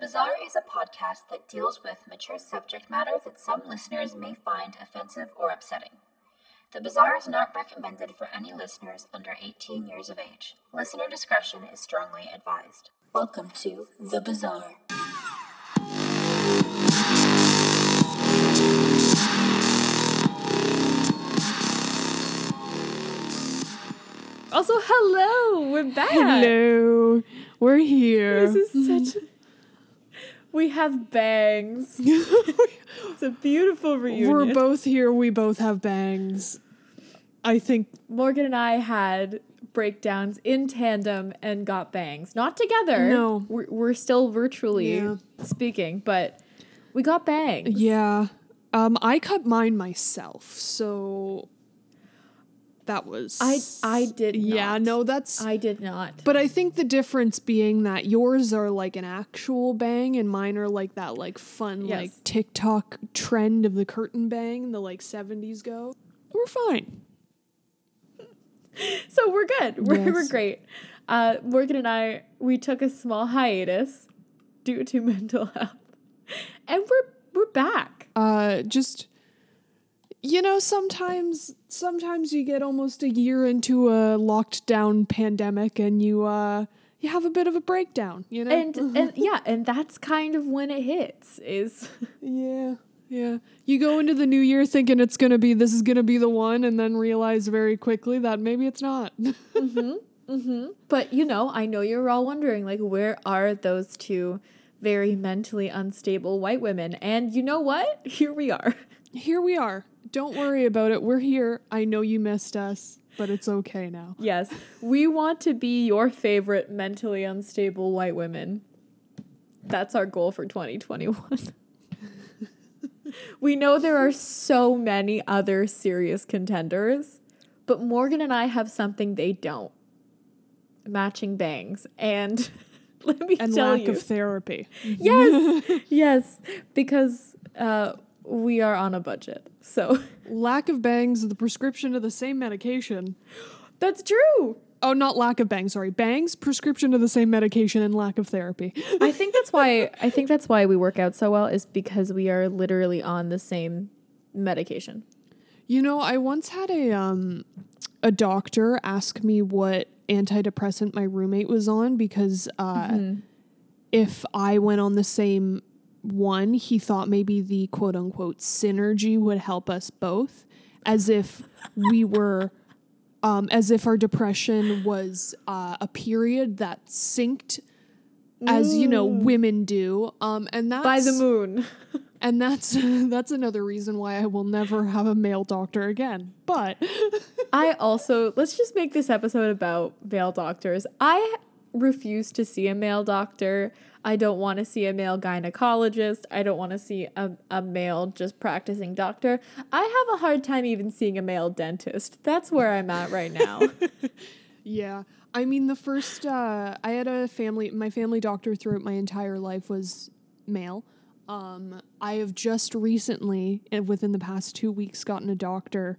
Bazaar is a podcast that deals with mature subject matter that some listeners may find offensive or upsetting. The Bazaar is not recommended for any listeners under 18 years of age. Listener discretion is strongly advised. Welcome to The Bazaar. Also, hello, we're back. Hello, we're here. This is such. We have bangs. it's a beautiful reunion. We're both here. We both have bangs. I think Morgan and I had breakdowns in tandem and got bangs. Not together. No. We're, we're still virtually Yeah. speaking, but we got bangs. yeah. Um, I cut mine myself, so that was I I did Yeah, not. no, that's. I did not. but I think the difference being that yours are like an actual bang and mine are like that like fun Yes. like TikTok trend of the curtain bang, the like 70s go. We're fine. so we're good. We're, we're great. Uh, Morgan and I, we took a small hiatus due to mental health, and we're we're back. uh just you know sometimes sometimes you get almost a year into a locked down pandemic and you uh you have a bit of a breakdown you know And and yeah, and that's kind of when it hits. Is yeah yeah you go into the new year thinking it's gonna be this is gonna be the one and then realize very quickly that maybe it's not mhm. Mhm. but you know, I know you're all wondering like where are those two very mentally unstable white women? And you know what? Here we are. Here we are. Don't worry about it. We're here. I know you missed us but it's okay now. Yes, we want to be your favorite mentally unstable white women. That's our goal for 2021. we know there are so many other serious contenders, but Morgan and I have something they don't. Matching bangs. And let me and tell lack you. of therapy. Yes, yes, because uh, we are on a budget. So lack of bangs the prescription of the same medication that's true. Oh, not lack of bangs, sorry. Bangs, prescription of the same medication, and lack of therapy. I think that's why I think that's why we work out so well is because we are literally on the same medication. You know, I once had a um a doctor ask me what antidepressant my roommate was on because uh if I went on the same one, he thought maybe the quote unquote synergy would help us both as if we were um as if our depression was uh, a period that synced as you know women do um and that's By the moon. and that's that's another reason why I will never have a male doctor again. But I also let's just make this episode about male doctors. I refuse to see a male doctor. I don't want to see a male gynecologist. I don't want to see a, a male just practicing doctor. I have a hard time even seeing a male dentist. That's where I'm at right now. yeah, I mean the first uh, I had a family my family doctor throughout my entire life was male. Um, I have just recently, within the past two weeks, gotten a doctor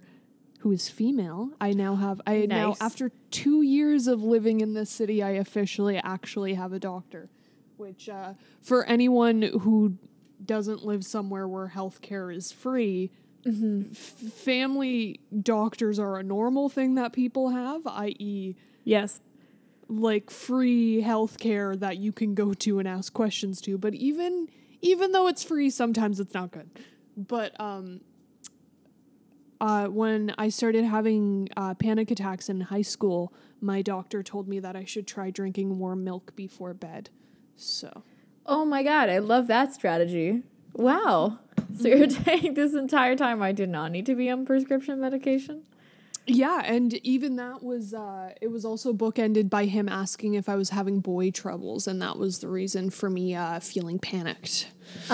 who is female. I now have I now after two years of living in this city, I officially actually have a doctor. Which uh, for anyone who doesn't live somewhere where healthcare is free, f- family doctors are a normal thing that people have, i.e., yes. like free healthcare that you can go to and ask questions to. But even even though it's free, sometimes it's not good. But um, uh, when I started having uh, panic attacks in high school, my doctor told me that I should try drinking warm milk before bed. So Oh my god, I love that strategy. Wow. So you're saying this entire time I did not need to be on prescription medication? yeah, and even that was uh, it was also bookended by him asking if I was having boy troubles, and that was the reason for me uh, feeling panicked.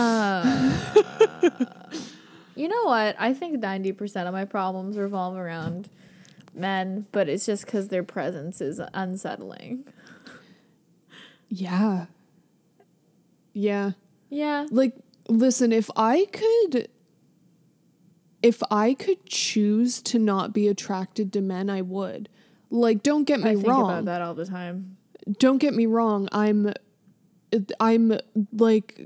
You know what? I think 90% of my problems revolve around men, but it's just because their presence is unsettling. Yeah. Yeah. Yeah. Like listen, if I could if I could choose to not be attracted to men, I would. Like don't get me I think wrong. about that all the time. Don't get me wrong. I'm I'm like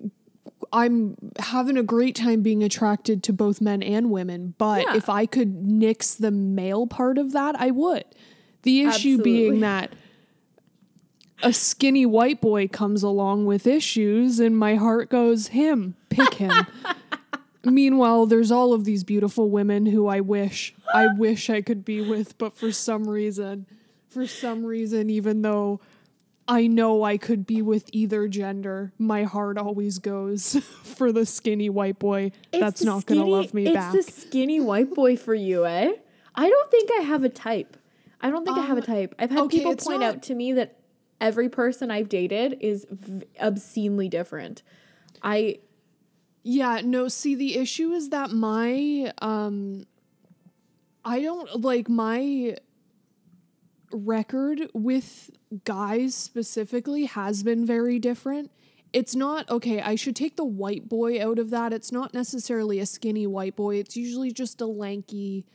I'm having a great time being attracted to both men and women, but Yeah. if I could nix the male part of that, I would. The issue Absolutely. being that a skinny white boy comes along with issues and my heart goes him, pick him. Meanwhile, there's all of these beautiful women who I wish I wish I could be with, but for some reason, for some reason even though I know I could be with either gender, my heart always goes for the skinny white boy It's that's not going to love me it's back. the skinny white boy for you, eh? I don't think I have a type. I don't think I have a Um, type. I've had okay, people point not- out to me that every person I've dated is v- obscenely different. I Yeah, no, see the issue is that my um I don't like my record with guys specifically has been very different. It's not okay, I should take the white boy out of that. It's not necessarily a skinny white boy. It's usually just a lanky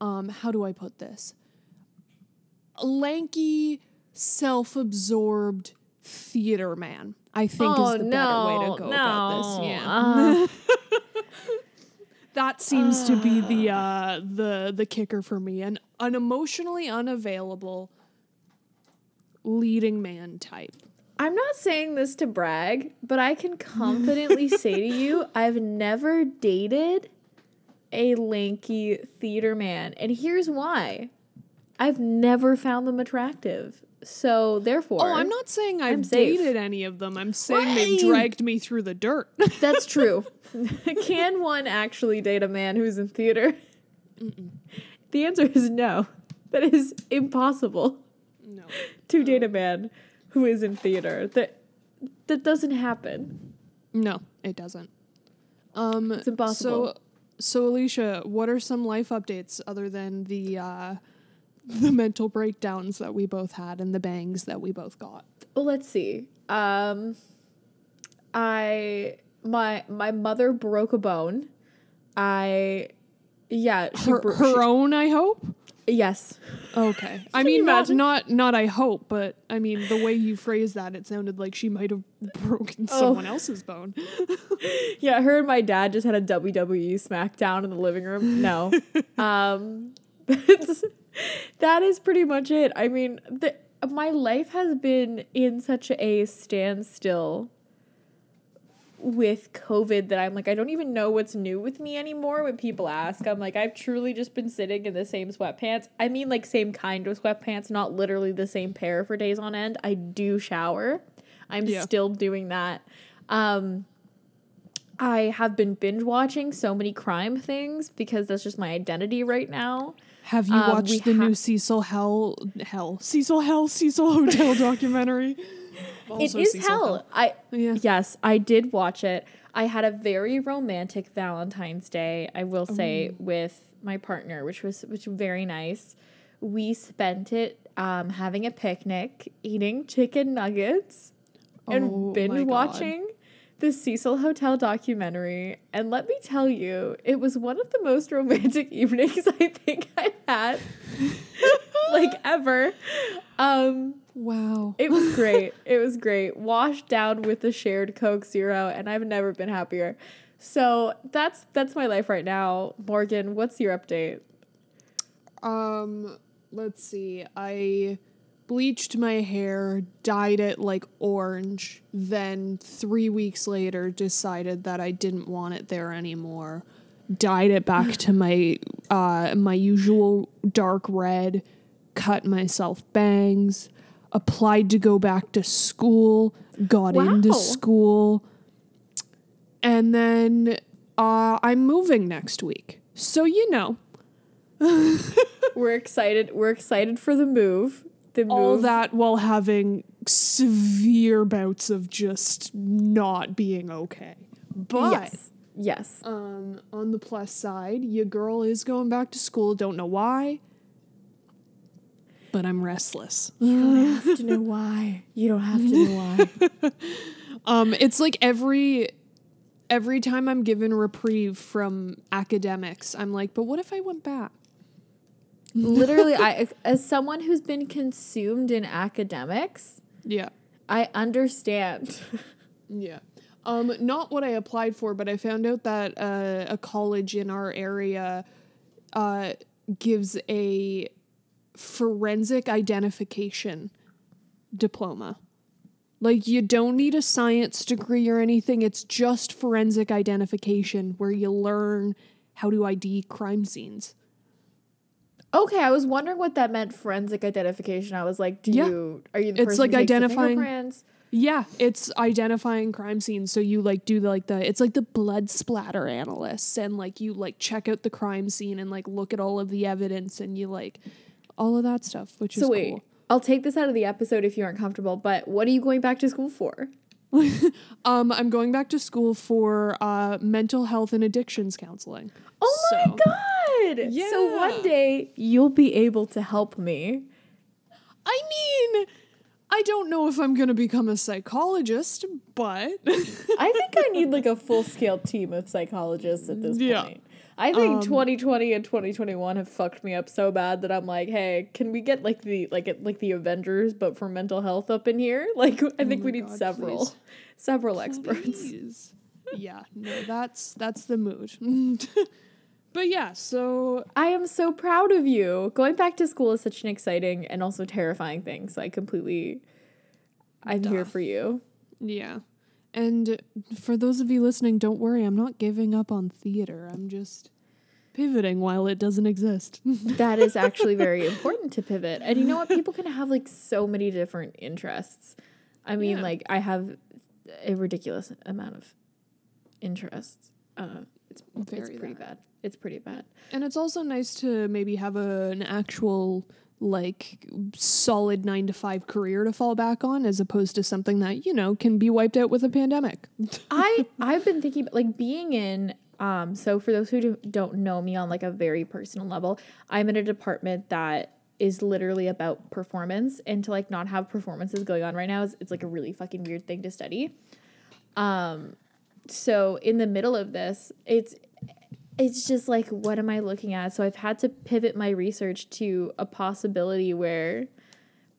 um how do I put this? Lanky, self-absorbed theater man. I think oh is the no, better way to go no. about this. Yeah. Uh, that seems to be the uh the the kicker for me an an emotionally unavailable leading man type I'm not saying this to brag, but I can confidently say to you, I've never dated a lanky theater man. And here's why I've never found them attractive. So, therefore, oh i'm not saying i've I'm safe. dated any of them i'm saying they've dragged me through the dirt That's true. Can one actually date a man who's in theater? The answer is no. That is impossible no to date a man who is in theater. That that doesn't happen. no it doesn't um It's impossible. so so alicia what are some life updates other than the uh the mental breakdowns that we both had and the bangs that we both got Well, let's see. Um, I my my mother broke a bone. I yeah she her, bro- her she- own i hope yes. Okay. I mean, not not not. I hope, but I mean, the way you phrased that, it sounded like she might have broken Oh. someone else's bone. Yeah, her and my dad just had a WWE SmackDown in the living room. No. um that is pretty much it. I mean, the, my life has been in such a standstill with COVID that I'm like, I don't even know what's new with me anymore when people ask. I'm like, I've truly just been sitting in the same sweatpants. I mean, like, same kind of sweatpants, not literally the same pair for days on end. I do shower. I'm Yeah. still doing that. Um, I have been binge watching so many crime things because that's just my identity right now. Have you Um, watched the ha- new Cecil Hell Hell Cecil Hell Cecil Hotel documentary? Also it is Cecil hell. I Yeah. yes, I did watch it. I had a very romantic Valentine's Day, I will say, with my partner, which was which was very nice. We spent it um, having a picnic, eating chicken nuggets, and Oh my binge God. watching the Cecil Hotel documentary. And let me tell you, it was one of the most romantic evenings I think I've had, like ever. Um, Wow. it was great. it was great. Washed down with the shared Coke Zero, and I've never been happier. So that's that's my life right now. Morgan, what's your update? Um, let's see. I bleached my hair, dyed it like orange, then 3 weeks later decided that I didn't want it there anymore. Dyed it back to my uh my usual dark red, cut myself bangs, applied to go back to school, got into Wow. school. And then uh I'm moving next week. So you know, We're excited. We're excited for the move. Move. all that while having severe bouts of just not being okay. But Yes. Yes. um, on the plus side, your girl is going back to school. Don't know why, but I'm restless. You don't have to know why. You don't have to know why. Um, it's like every every time I'm given reprieve from academics, I'm like, but what if I went back? Literally, I as someone who's been consumed in academics, Yeah. I understand. Yeah. Um, not what I applied for, but I found out that uh, a college in our area uh, gives a forensic identification diploma. Like, you don't need a science degree or anything, it's just forensic identification where you learn how to ID crime scenes. Okay, I was wondering what that meant. Forensic identification. I was like, do Yeah. you are you the It's person like the identifying-? Yeah, it's identifying crime scenes. So you like do like the it's like the blood splatter analysts and like you like check out the crime scene and like look at all of the evidence and you like all of that stuff, which So is wait, cool. I'll take this out of the episode if you aren't comfortable. But what are you going back to school for? Um, I'm going back to school for uh mental health and addictions counseling. Oh my So- god! So one day you'll be able to help me. I mean, I don't know if I'm gonna become a psychologist, but I think I need like a full scale team of psychologists at this Yeah. point. I think Um, 2020 and 2021 have fucked me up so bad that I'm like, hey, can we get like the like like the Avengers but for mental health up in here? Like I think we Oh need God, several please. several experts. Yeah, no, that's that's the mood. but yeah, so I am so proud of you. Going back to school is such an exciting and also terrifying thing. So I completely I'm here for you. Yeah. And for those of you listening, don't worry, I'm not giving up on theater. I'm just pivoting while it doesn't exist. That is actually very important to pivot. And you know what? People can have like so many different interests. I mean, Yeah. like I have a ridiculous amount of interests. Uh, it's it's pretty that. bad. It's pretty bad. and it's also nice to maybe have a, an actual like solid 9 to 5 career to fall back on as opposed to something that, you know, can be wiped out with a pandemic. I I've been thinking like being in um so for those who do- don't know me on like a very personal level, I'm in a department that is literally about performance and to like not have performances going on right now is it's like a really fucking weird thing to study. Um so in the middle of this, it's it's just like what am I looking at? So I've had to pivot my research to a possibility where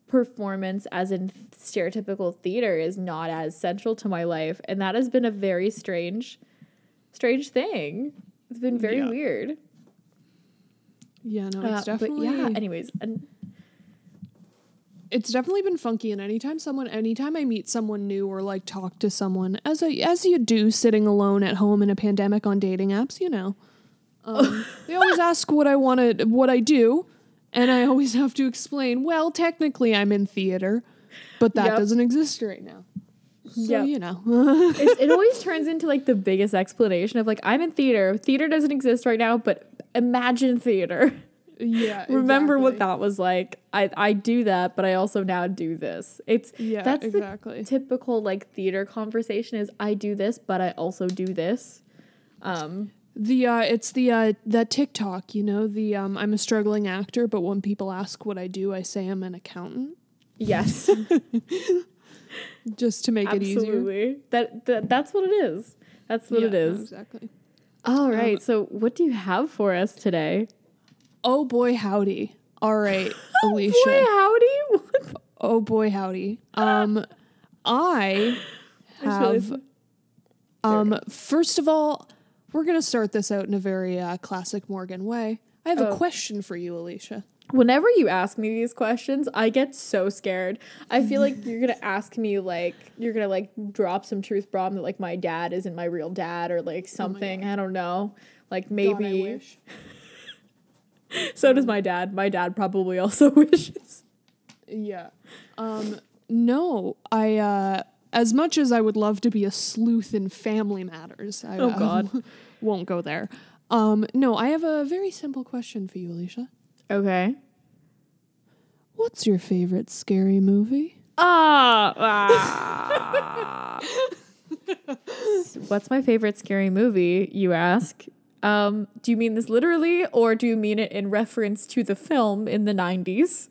performance as in stereotypical theater is not as central to my life and that has been a very strange strange thing it's been very Yeah. weird Yeah, no, Uh, it's definitely yeah anyways and it's definitely been funky and anytime someone anytime i meet someone new or like talk to someone as a, as you do sitting alone at home in a pandemic on dating apps you know um, they always ask what i want to what i do and i always have to explain well technically i'm in theater but that Yep. doesn't exist right now. So Yep. you know. It's, it always turns into like the biggest explanation of like i'm in theater. Theater doesn't exist right now but imagine theater. Yeah remember what that was like. I i do that but i also now do this. It's yeah that's exactly. typical like theater conversation is i do this but i also do this. Um The uh it's the uh that TikTok, you know, the um I'm a struggling actor, but when people ask what I do, I say I'm an accountant yes just to make it easier. Absolutely. That, that that's what it is. That's what Yeah, it is. exactly. All right. so what do you have for us today? Oh boy, howdy. All right, Alicia. Boy, howdy. What? Oh boy, howdy. Um I have um first of all, we're going to start this out in a very uh, classic Morgan way. I have a Oh. question for you, Alicia. Whenever you ask me these questions, I get so scared. I feel like you're gonna ask me like you're gonna like drop some truth bomb that like my dad isn't my real dad or like something. I don't know. Like Oh God, I maybe wish. so does my dad. My dad probably also wishes. Yeah. Um no, I uh as much as I would love to be a sleuth in family matters, I Oh, uh, God. won't go there. Um no, I have a very simple question for you, Alicia. Okay. What's your favorite scary movie? Ah. ah. What's my favorite scary movie, you ask? Um, do you mean this literally or do you mean it in reference to the film in the 90s?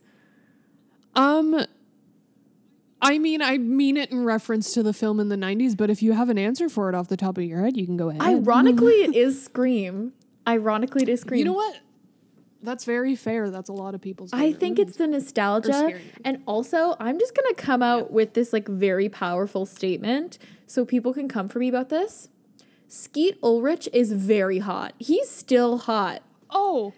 Um I mean, I mean it in reference to the film in the 90s, but if you have an answer for it off the top of your head, you can go ahead. Ironically, it is Scream. Ironically, it is Scream. you know what? That's very fair. That's a lot of people's. I think it's the nostalgia. And also, I'm just going to come out with this like very powerful statement so people can come for me about this. Skeet Ulrich is very hot. He's still hot. Oh,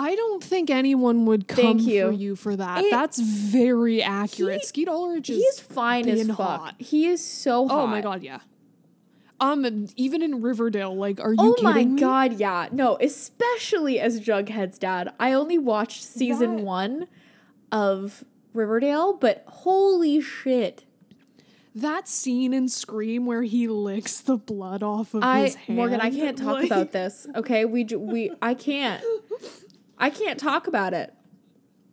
I don't think anyone would come Thank you. for you for that. It- That's very accurate. He- Skeet Ulrich is. He's fine as fuck. hot. He is so hot. oh my god, yeah. Um, even in Riverdale, like, are you Oh kidding my me? god, yeah. No, especially as Jughead's dad. I only watched season That- one of Riverdale, but holy shit. That scene in Scream where he licks the blood off of I his hand. Morgan, I can't talk like- about this. Okay, we we I can't. I can't talk about it.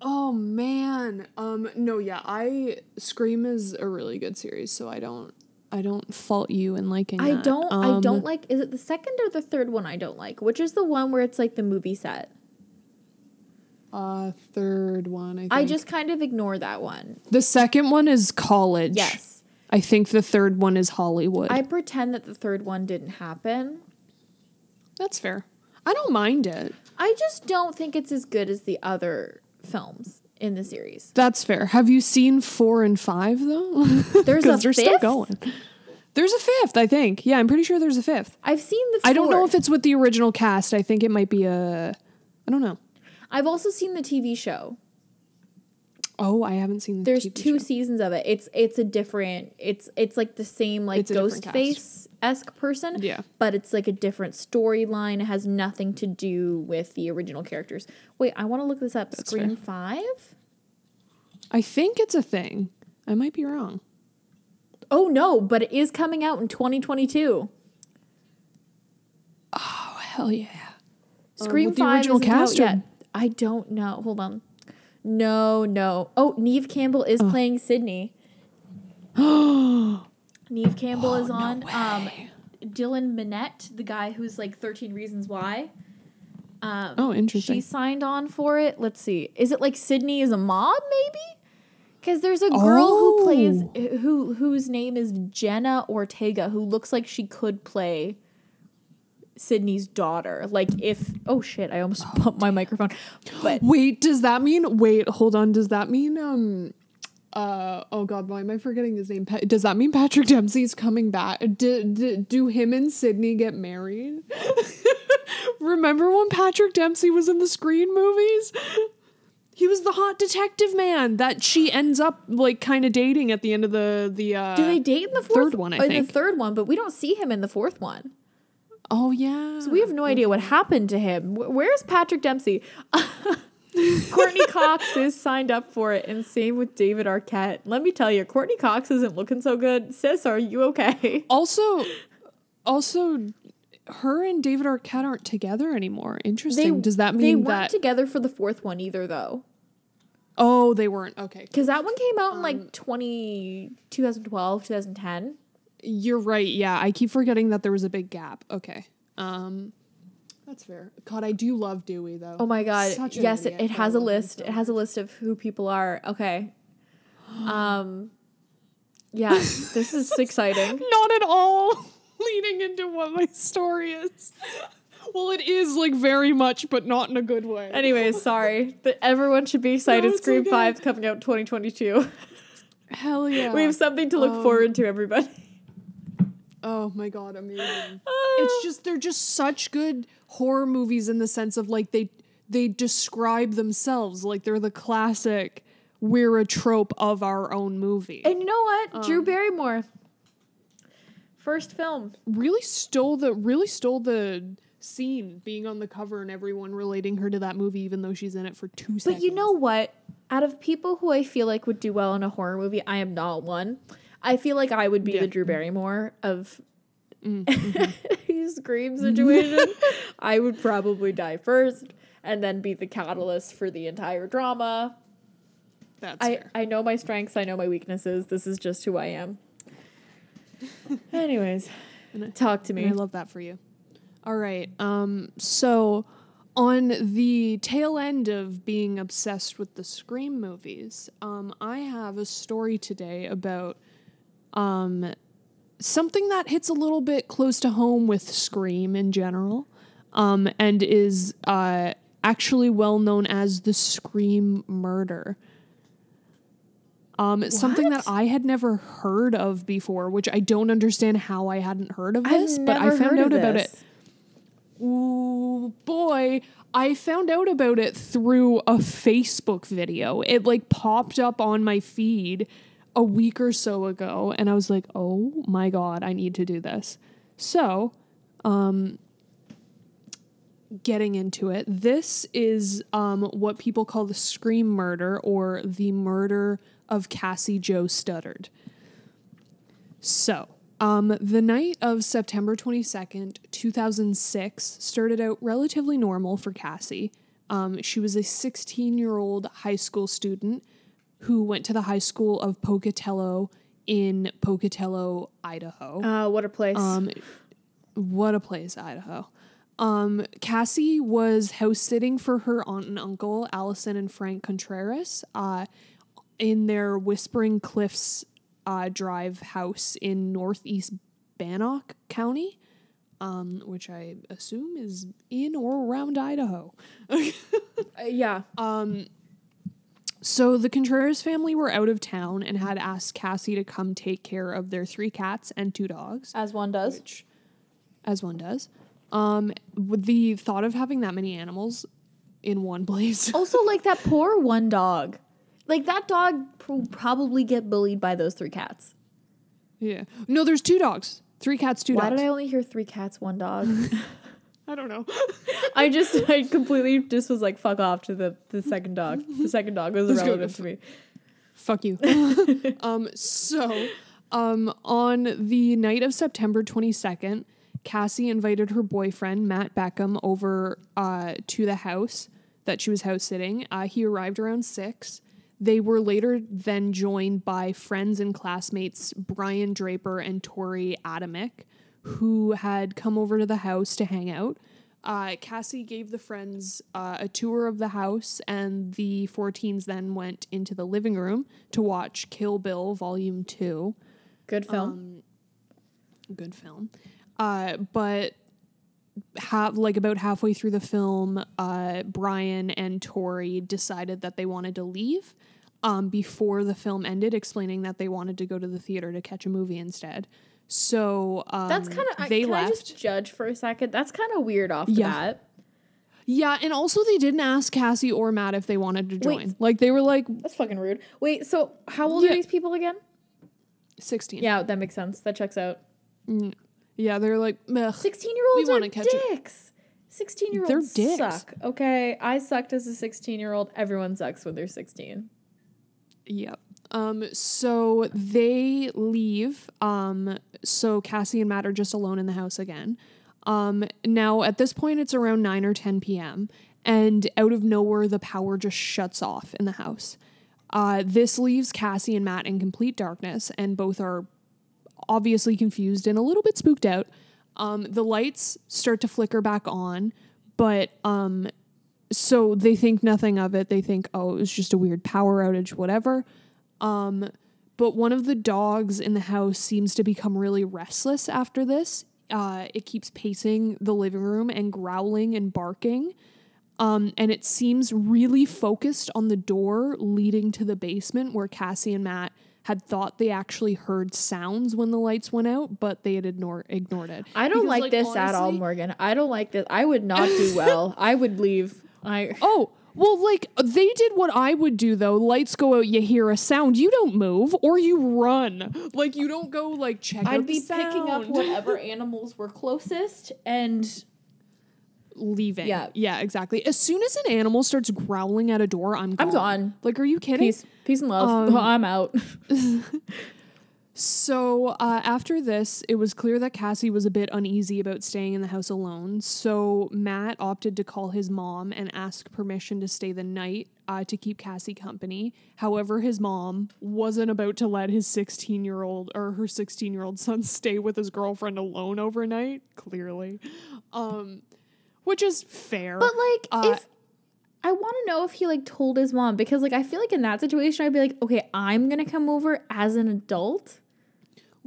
Oh man. Um no, yeah, I Scream is a really good series, so I don't I don't fault you in liking I that. don't I Um, don't like is it the second or the third one I don't like? Which is the one where it's like the movie set? uh third one, I think. I just kind of ignore that one. The second one is college. Yes. I think the third one is Hollywood. I pretend that the third one didn't happen. That's fair. I don't mind it. I just don't think it's as good as the other films in the series. That's fair. Have you seen four and five though? There's a they're still fifth? going. There's a fifth, I think. Yeah, I'm pretty sure there's a fifth. I've seen the I don't know if it's with the original cast. I think it might be a. I don't know. I've also seen the TV show. Oh, I haven't seen the There's TV two show. seasons of it. It's it's a different. It's it's like the same like different. Ghostface esque person. Yeah. But it's like a different storyline. It has nothing to do with the original characters. Wait, I want to look this up. That's Scream fair. Five. I think it's a thing. I might be wrong. Oh no, but it is coming out in 2022. Oh hell yeah! Scream the Five original isn't cast yet. I don't know. Hold on. No, no. Oh, Neve Campbell is playing Sidney. Neve Campbell is on. um, Dylan Minnette, the guy who's like 13 Reasons Why. Um, Oh, interesting. She signed on for it. Let's see. Is it like Sidney is a mob, maybe? Because there's a girl who plays Oh. who whose name is Jenna Ortega, who looks like she could play Sidney's daughter. Like if oh shit, I almost bumped my microphone. But Wait, does that mean? Wait, hold on. Does that mean? Um. Uh. Oh God, why am I forgetting his name? Pa- does that mean Patrick Dempsey's coming back? Do, do, do him and Sydney get married? Remember when Patrick Dempsey was in the Scream movies? He was the hot detective man that she ends up like kind of dating at the end of the the. Uh, do they date in the fourth third one, I or think. the third one? But we don't see him in the fourth one. Oh yeah. So we have no idea what happened to him. Where's Patrick Dempsey? Courteney Cox is signed up for it, and same with David Arquette. Let me tell you, Courteney Cox isn't looking so good. Sis, are you okay? Also, also, her and David Arquette aren't together anymore. Interesting. Does that mean they weren't that? together for the fourth one either, though? oh, they weren't. Okay. Because that one came out in Um, like 20, 2012, 2010. You're right. Yeah, I keep forgetting that there was a big gap. Okay. Um, that's fair. God, I do love Dewey though. Oh my god. Such yes, it, it has a list. so It has a list of who people are. Okay. Um yeah, this is exciting. Not at all leading into what my story is. Well, it is like very much, but not in a good way. Anyways, sorry. But everyone should be excited. it's Scream okay. 5's coming out 2022. Hell yeah. we have something to look Um, forward to, everybody. Oh my god, amazing. it's just they're just such good horror movies in the sense of like they they describe themselves like they're the classic we're a trope of our own movie. And you know what? Um, Drew Barrymore. First film. really stole the really stole the scene being on the cover and everyone relating her to that movie even though she's in it for 2 seconds. But you know what? Out of people who I feel like would do well in a horror movie, I am not one. I feel like I would be Yeah. the Drew Barrymore of Mm, Scream situation. I would probably die first and then be the catalyst for the entire drama. that's I, fair. I know my strengths, I know my weaknesses. This is just who I am. Anyways, talk to me. I love that for you. All right. Um so on the tail end of being obsessed with the Scream movies, um I have a story today about um something that hits a little bit close to home with Scream in general. Um and is uh actually well known as the Scream murder. Um, it's something that I had never heard of before, which I don't understand how I hadn't heard of I've this, but I found out about it. Ooh, boy, I found out about it through a Facebook video. It like popped up on my feed a week or so ago, and I was like, oh my god, I need to do this. So, um, getting into it, this is um, what people call the Scream murder or the murder of Cassie Jo Stoddart. So, um, the night of September 22nd, 2006, started out relatively normal for Cassie. Um, she was a 16 year old high school student who went to the high school of Pocatello in Pocatello, Idaho. Uh, what a place. Um, what a place, Idaho. Um, Cassie was house sitting for her aunt and uncle, Allison and Frank Contreras, uh, in their Whispering Cliffs uh, Drive house in northeast Bannock County, um, which I assume is in or around Idaho. Uh, yeah. So the Contreras family were out of town and had asked Cassie to come take care of their three cats and two dogs. As one does. which as one does um with the thought of having that many animals in one place Also, like that poor one dog. Like that dog will probably get bullied by those three cats. yeah no there's two dogs three cats two Why dogs did I only hear three cats, one dog? I don't know. I just, I completely just was like, fuck off to the, the second dog. The second dog was Let's irrelevant to- me. fuck you. Um so um on the night of september 22nd cassie invited her boyfriend matt beckham over uh to the house that she was house sitting. Uh, he arrived around six. They were later then joined by friends and classmates brian draper and torey adamcik who had come over to the house to hang out uh, Cassie gave the friends uh, a tour of the house, and the four teens then went into the living room to watch Kill Bill Volume 2. Good film. Good film. Uh, but have like about halfway through the film, uh, Brian and Torey decided that they wanted to leave um, before the film ended, explaining that they wanted to go to the theater to catch a movie instead. So um, That's kind of, they left. Judge for a second? That's kind of weird off the Yeah. bat. Yeah, and also they didn't ask Cassie or Matt if they wanted to Wait. join. Like they were like That's fucking rude. Wait, so how old Yeah. are these people again? 16. Yeah, that makes sense. That checks out. Yeah, they're like, 16 year olds We are catch dicks. 16 year They're olds dicks. suck. Okay, I sucked as a 16 year old. Everyone sucks when they're 16. Yep. Um, so they leave. Um, so Cassie and Matt are just alone in the house again. Um, now at this point it's around 9 or 10 p.m. and out of nowhere the power just shuts off in the house. Uh, this leaves Cassie and Matt in complete darkness, and both are obviously confused and a little bit spooked out. Um, the lights start to flicker back on, but um, so they think nothing of it. They think, oh, it was just a weird power outage, whatever. Um, but one of the dogs in the house seems to become really restless after this. Uh, it keeps pacing the living room and growling and barking. Um, and it seems really focused on the door leading to the basement where Cassie and Matt had thought they actually heard sounds when the lights went out, but they had ignore, ignored it. I don't Because, like, this at all, Morgan. I don't like this. I would not do well. I would leave. I Oh, well, like they did what I would do though. Lights go out, you hear a sound, you don't move or you run. Like you don't go like check out I'd be picking up whatever animals were closest and leaving. Yeah. yeah, exactly. As soon as an animal starts growling at a door, I'm gone. I'm gone. Like, are you kidding? peace, peace and love. Um, I'm out. So uh, after this, it was clear that Cassie was a bit uneasy about staying in the house alone. So Matt opted to call his mom and ask permission to stay the night uh, to keep Cassie company. However, his mom wasn't about to let his 16 year old or her 16 year old son stay with his girlfriend alone overnight. Clearly, um, which is fair. But like, Uh, if I want to know if he like told his mom because like I feel like in that situation I'd be like, okay, I'm gonna come over as an adult.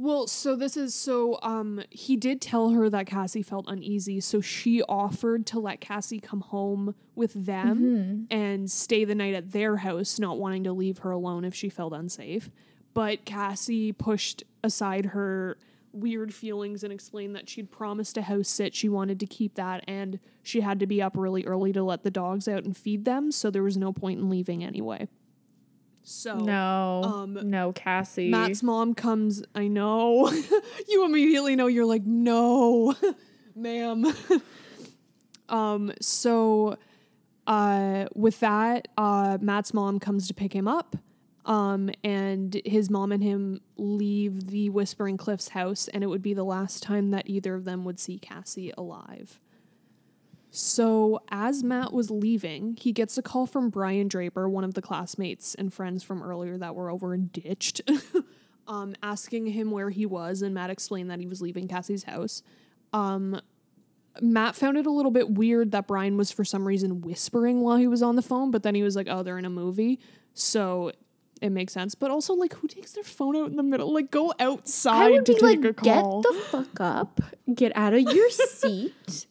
Well, so this is so um he did tell her that Cassie felt uneasy, so she offered to let Cassie come home with them and stay the night at their house, not wanting to leave her alone if she felt unsafe. But Cassie pushed aside her weird feelings and explained that she'd promised a house sit, she wanted to keep that and she had to be up really early to let the dogs out and feed them, so there was no point in leaving anyway. So No, um, no, Cassie. Matt's mom comes. I know. you immediately know you're like, no, ma'am. um, so uh with that, uh Matt's mom comes to pick him up. Um, and his mom and him leave the Whispering Cliffs house, and it would be the last time that either of them would see Cassie alive. So, as Matt was leaving, he gets a call from Brian Draper, one of the classmates and friends from earlier that were over and ditched, um, asking him where he was, and Matt explained that he was leaving Cassie's house. Um, Matt found it a little bit weird that Brian was for some reason whispering while he was on the phone, but then he was like, "Oh, they're in a movie," so it makes sense. But also, like, who takes their phone out in the middle? Like, go outside to take like, a call. get the fuck up, get out of your seat.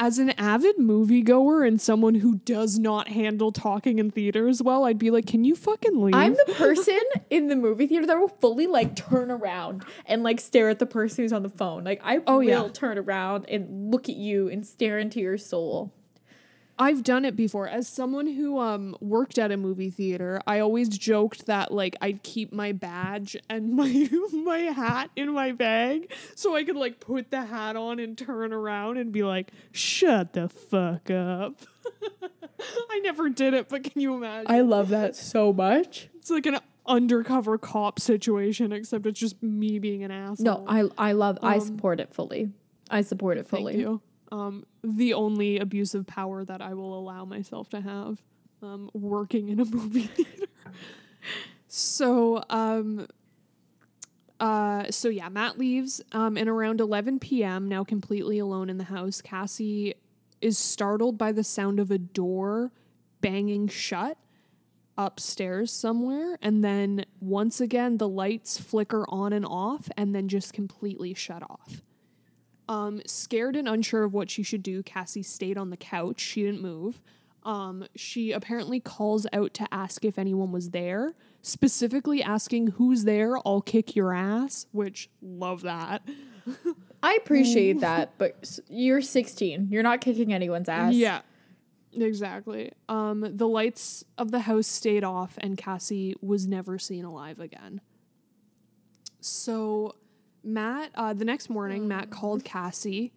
as an avid moviegoer and someone who does not handle talking in theaters well, I'd be like, can you fucking leave? I'm the person in the movie theater that will fully like turn around and like stare at the person who's on the phone. Like I Oh, will yeah. turn around and look at you and stare into your soul. I've done it before. As someone who um worked at a movie theater, I always joked that like I'd keep my badge and my my hat in my bag so I could like put the hat on and turn around and be like, "Shut the fuck up." I never did it, but can you imagine? I love that so much. it's like an undercover cop situation except it's just me being an asshole. No, I I love I Um, support it fully. I support it fully. Thank you. Um, the only abuse of power that I will allow myself to have, um, working in a movie theater. so, um, uh, so yeah, Matt leaves. Um, and around 11 p.m., now completely alone in the house, Cassie is startled by the sound of a door banging shut upstairs somewhere. And then once again, the lights flicker on and off and then just completely shut off. Um, scared and unsure of what she should do, Cassie stayed on the couch. She didn't move. Um, she apparently calls out to ask if anyone was there, specifically asking who's there, I'll kick your ass, which love that. I appreciate that, but you're 16. You're not kicking anyone's ass. Yeah. Exactly. Um, the lights of the house stayed off and Cassie was never seen alive again. So Matt, uh, the next morning, Matt called Cassie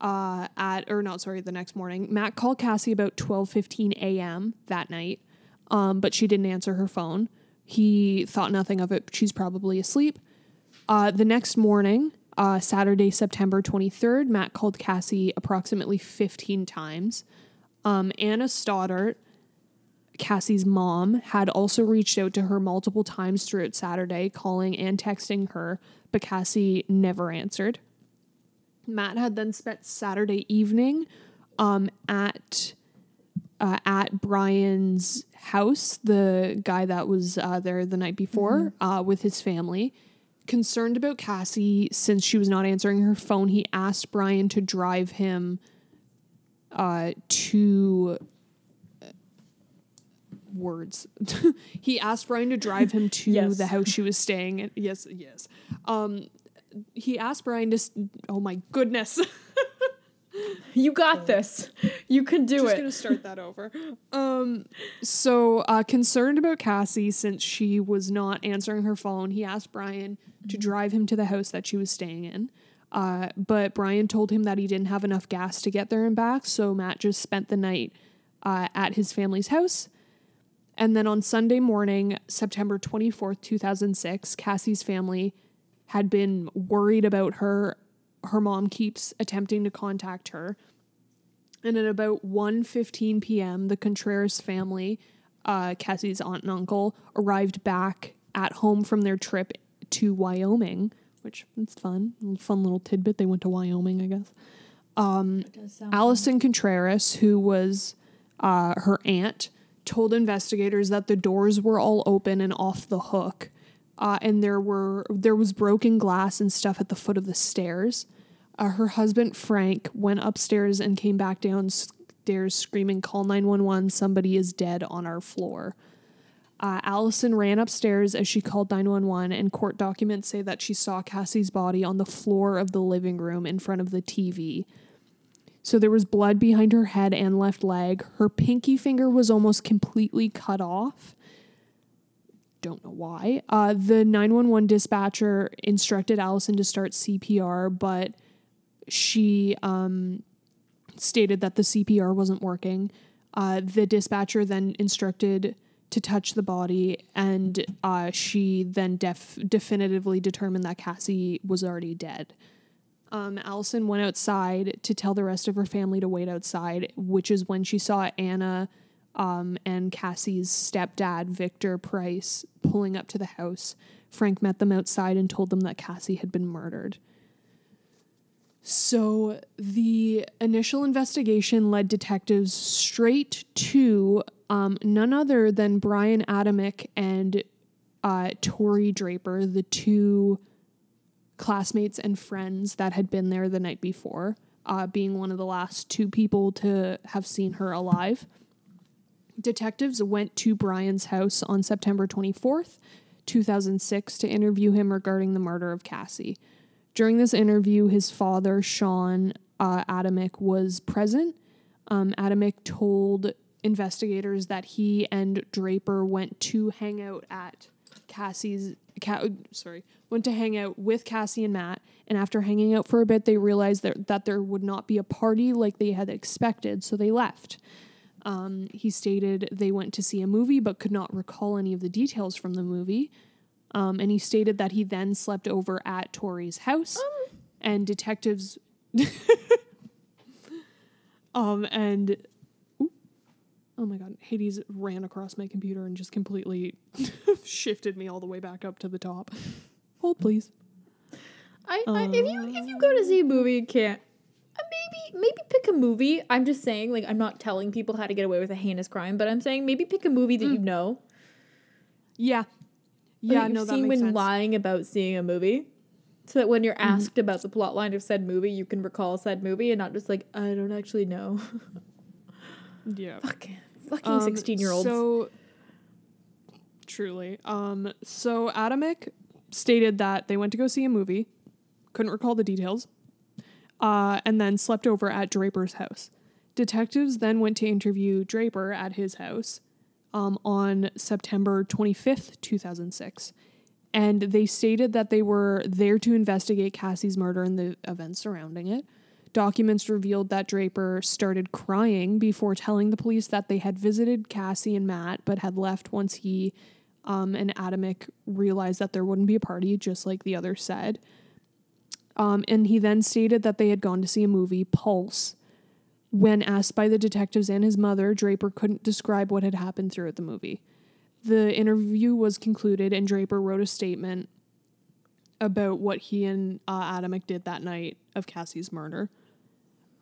uh, at, or not, sorry, the next morning. Matt called Cassie about 12.15 a.m. that night, um, but she didn't answer her phone. He thought nothing of it. She's probably asleep. Uh, the next morning, uh, Saturday, September 23rd, Matt called Cassie approximately 15 times. Um, Anna Stoddart, Cassie's mom, had also reached out to her multiple times throughout Saturday, calling and texting her, but Cassie never answered. Matt had then spent Saturday evening um, at uh, at Brian's house, the guy that was uh, there the night before, uh, with his family. Concerned about Cassie since she was not answering her phone, he asked Brian to drive him uh, to words. he asked Brian to drive him to Yes. the house she was staying at. Yes, yes. Um, he asked Brian to. s- Oh my goodness. You got this. You can do just it. gonna start that over. Um, so uh, concerned about Cassie since she was not answering her phone, he asked Brian to drive him to the house that she was staying in. Uh, but Brian told him that he didn't have enough gas to get there and back, so Matt just spent the night uh, at his family's house. And then on Sunday morning, September 24th, 2006, Cassie's family had been worried about her. Her mom keeps attempting to contact her. And at about 1.15 p.m., the Contreras family, uh, Cassie's aunt and uncle, arrived back at home from their trip to Wyoming, which is fun. Fun little tidbit. They went to Wyoming, I guess. Allison Contreras, who was uh, her aunt, told investigators that the doors were all open and off the hook uh, and there were there was broken glass and stuff at the foot of the stairs. Uh, her husband Frank went upstairs and came back downstairs screaming, "Call nine one one! Somebody is dead on our floor." Uh, Allison ran upstairs as she called 911, and court documents say that she saw Cassie's body on the floor of the living room in front of the TV. So there was blood behind her head and left leg. Her pinky finger was almost completely cut off. Don't know why. Uh, the 911 dispatcher instructed Allison to start CPR, but she um, stated that the CPR wasn't working. Uh, the dispatcher then instructed to touch the body, and uh, she then def- definitively determined that Cassie was already dead. Um, Allison went outside to tell the rest of her family to wait outside, which is when she saw Anna um, and Cassie's stepdad, Victor Price, pulling up to the house. Frank met them outside and told them that Cassie had been murdered. So the initial investigation led detectives straight to um, none other than Brian Adamcik and uh, Torey Draper, the two classmates and friends that had been there the night before, uh, being one of the last two people to have seen her alive. Detectives went to Brian's house on September 24th, 2006, to interview him regarding the murder of Cassie. During this interview, his father, Sean uh, Adamcik, was present. Um, Adamcik told investigators that he and Draper went to hang out at Cassie's. Ca- sorry, went to hang out with Cassie and Matt. And after hanging out for a bit, they realized that, that there would not be a party like they had expected, so they left. Um, he stated they went to see a movie but could not recall any of the details from the movie. Um, and he stated that he then slept over at Torey's house, Um. and detectives. um and oh my god, Hades ran across my computer and just completely shifted me all the way back up to the top. Hold please. I, I if you if you go to see a movie and can't uh, maybe maybe pick a movie. I'm just saying like I'm not telling people how to get away with a heinous crime, but I'm saying maybe pick a movie that you know. Yeah, yeah, you've no, that makes when sense. lying about seeing a movie. So that when you're asked about the plot line of said movie, you can recall said movie and not just like, I don't actually know. yeah. fucking fucking Um, 16 year olds. So truly. Um so Adamcik stated that they went to go see a movie, couldn't recall the details, uh, and then slept over at Draper's house. Detectives then went to interview Draper at his house um, on September 25th, 2006. And they stated that they were there to investigate Cassie's murder and the events surrounding it. Documents revealed that Draper started crying before telling the police that they had visited Cassie and Matt, but had left once he um, and Adamcik realized that there wouldn't be a party, just like the other said. Um, and he then stated that they had gone to see a movie, Pulse. When asked by the detectives and his mother, Draper couldn't describe what had happened throughout the movie. The interview was concluded, and Draper wrote a statement about what he and uh, Adamcik did that night of Cassie's murder.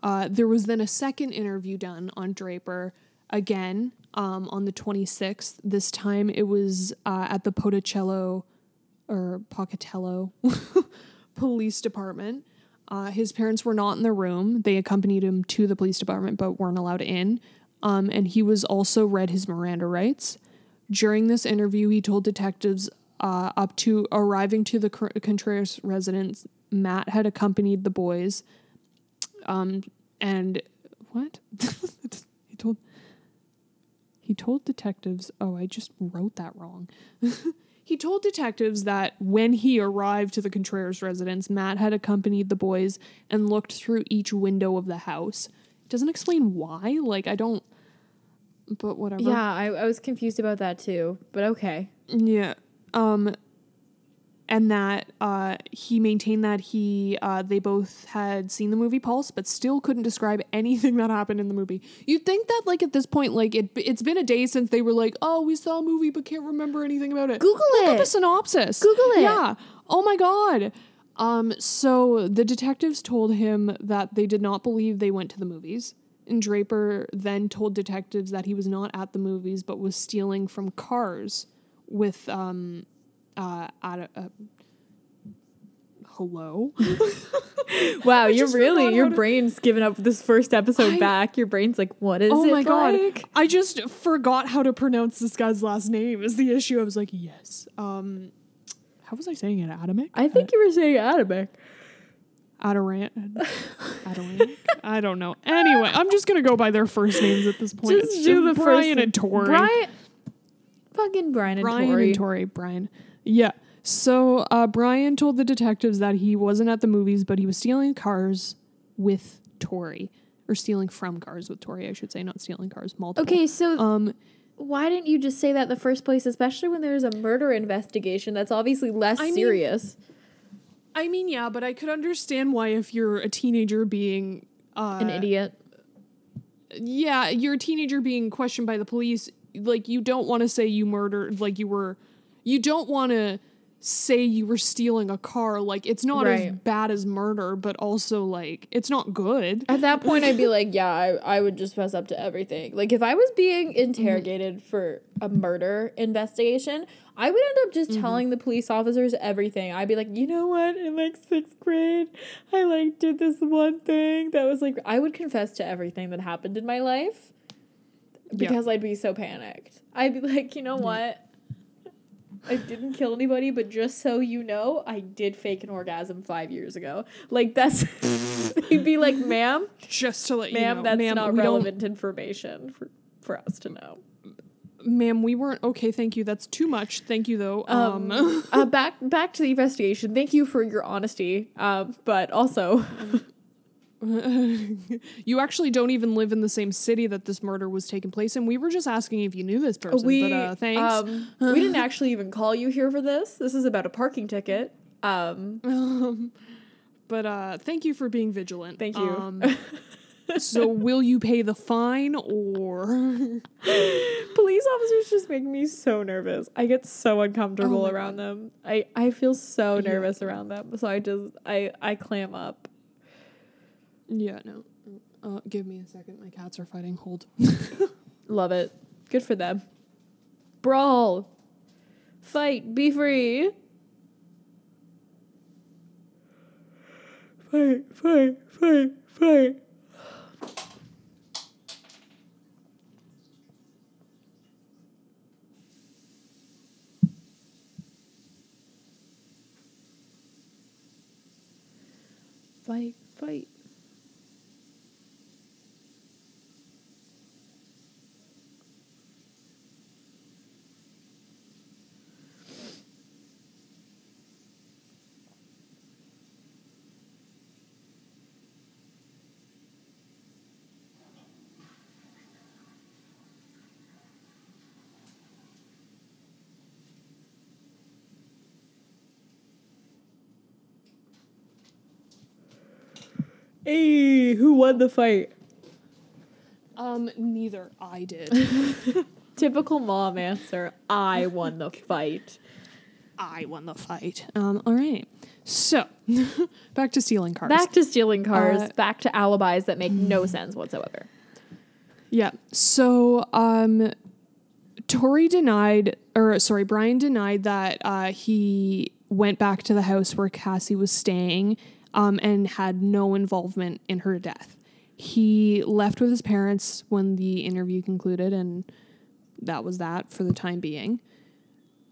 Uh, there was then a second interview done on Draper again um, on the 26th. This time it was uh, at the Poticello or Pocatello Police Department. Uh, his parents were not in the room. They accompanied him to the police department but weren't allowed in. Um, and he was also read his Miranda rights. During this interview, he told detectives uh, up to arriving to the Contreras residence, Matt had accompanied the boys. Um, and what? he told he told detectives, oh, I just wrote that wrong. he told detectives that when he arrived to the Contreras residence, Matt had accompanied the boys and looked through each window of the house. It doesn't explain why. Like, I don't. But whatever. yeah, I, I was confused about that too, but okay. Yeah. Um and that uh he maintained that he uh they both had seen the movie Pulse but still couldn't describe anything that happened in the movie. You'd think that like at this point like it it's been a day since they were like, "Oh, we saw a movie but can't remember anything about it." Google Look up a synopsis. Google it. Yeah. Oh my god. Um so the detectives told him that they did not believe they went to the movies. And Draper then told detectives that he was not at the movies but was stealing from cars with um uh, at a, uh, hello. Wow, you're really your to- brain's giving up this first episode I- back. Your brain's like, what is oh it my god. I just forgot how to pronounce this guy's last name. Is the issue? I was like, yes. Um, how was I saying it? Adamic. I think you were saying Adamek. Adarant. Adarant. I don't know. Anyway, I'm just gonna go by their first names at this point. Just It's do the Brian first and Torey. Brian, fucking Brian and Brian Torey. and Torey. Brian. Yeah. So uh, Brian told the detectives that he wasn't at the movies, but he was stealing cars with Torey, or stealing from cars with Torey, I should say, not stealing cars. Multiple. Okay, so Um. why didn't you just say that in the first place, especially when there's a murder investigation that's obviously less I mean- serious? I mean, yeah, but I could understand why if you're a teenager being uh, An idiot. yeah, you're a teenager being questioned by the police, like you don't want to say you murdered, like you were, you don't want to say you were stealing a car. Like it's not as bad as murder, but also like it's not good. At that point, I'd be like, yeah, I, I would just fess up to everything. Like, if I was being mm-hmm. interrogated for a murder investigation, I would end up just mm-hmm. telling the police officers everything. I'd be like, you know what? In like sixth grade, I like did this one thing that was like, I would confess to everything that happened in my life because I'd be so panicked. I'd be like, you know what? I didn't kill anybody, but just so you know, I did fake an orgasm five years ago. Like that's, he'd be like, "Ma'am, Just to let you ma'am, know, that's ma'am, not relevant information for for us to know." ma'am, we weren't okay. Thank you. That's too much. Thank you though. Um, Um, uh, back back to the investigation. Thank you for your honesty. Um, but also, you actually don't even live in the same city that this murder was taking place in. We were just asking if you knew this person. we but uh, thanks. um we didn't actually even call you here for this. This is about a parking ticket. Um, but uh, thank you for being vigilant. Thank you. Um, so, will you pay the fine or? police officers just make me so nervous. I get so uncomfortable Oh around them. I I feel so Yeah. nervous around them. So I just I I clam up. Yeah, no. Uh, give me a second. My cats are fighting. Hold. Love it. Good for them. Brawl. Fight. Be free. Fight, fight, fight, fight. Fight, fight. Hey, who won the fight? Um, neither I did. Typical mom answer. I won the fight. I won the fight. Um, all right. So, back to stealing cars. Back to stealing cars. Uh, back to alibis that make no sense whatsoever. Yeah. So, um, Torey denied, or sorry, Brian denied that uh, he went back to the house where Cassie was staying um, and had no involvement in her death. He left with his parents when the interview concluded, and that was that for the time being.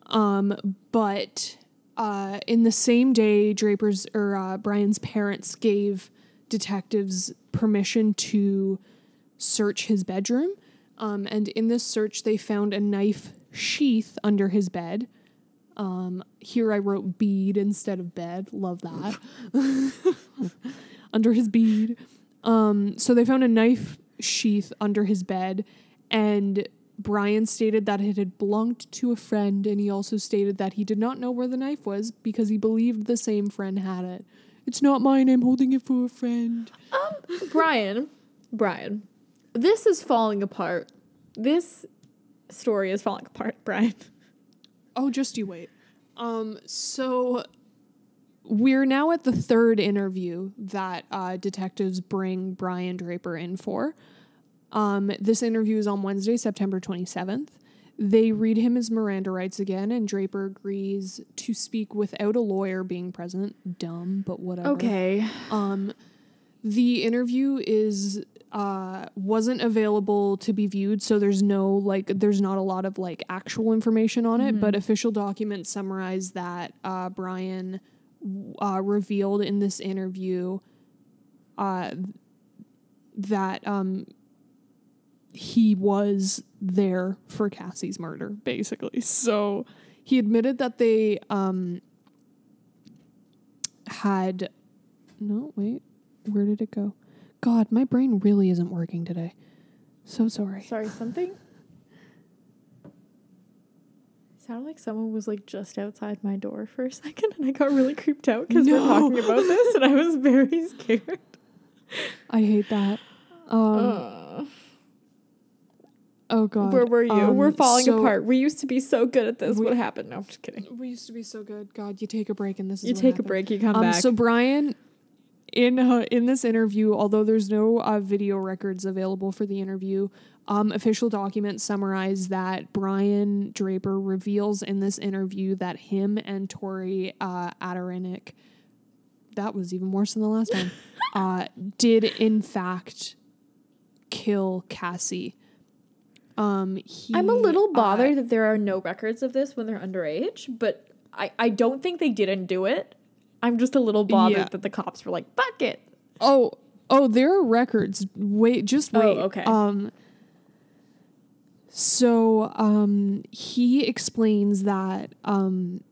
Um, but uh, in the same day, Draper's or uh, Brian's parents gave detectives permission to search his bedroom. Um, and in this search, they found a knife sheath under his bed. Um, here I wrote bead instead of bed. Love that. under his bead. Um, so they found a knife sheath under his bed, and Brian stated that it had belonged to a friend, and he also stated that he did not know where the knife was because he believed the same friend had it. It's not mine. I'm holding it for a friend. Brian, Brian, this is falling apart. This story is falling apart, Brian. Oh, just you wait. Um, so we're now at the third interview that uh, detectives bring Brian Draper in for. Um, this interview is on Wednesday, September 27th. They read him his Miranda rights again, and Draper agrees to speak without a lawyer being present. Dumb, but whatever. Okay. Um, the interview is uh wasn't available to be viewed, so there's no like there's not a lot of like actual information on it, but official documents summarize that uh Brian uh, revealed in this interview uh that um he was there for Cassie's murder, basically. So he admitted that they um had no wait where did it go god my brain really isn't working today so sorry Sorry, something? Sounded like someone was like just outside my door for a second, and I got really creeped out because we're talking about this, and I was very scared. i hate that um Uh, oh god where were you? we're Um, falling so- apart. We used to be so good at this. We- what happened? No, I'm just kidding. we used to be so good god you take a break and this is You take a break, you come um back. so brian in uh, in this interview although there's no uh, video records available for the interview um, official documents summarize that Brian Draper reveals in this interview that him and Torey uh, that was even worse than the last time, uh, did in fact kill Cassie. Um, he, I'm a little uh, bothered that there are no records of this when they're underage, but I, I don't think they didn't do it. I'm just a little bothered Yeah. that the cops were like, fuck it. Oh, oh, there are records. Wait, just Oh, wait. okay. Um so um he explains that um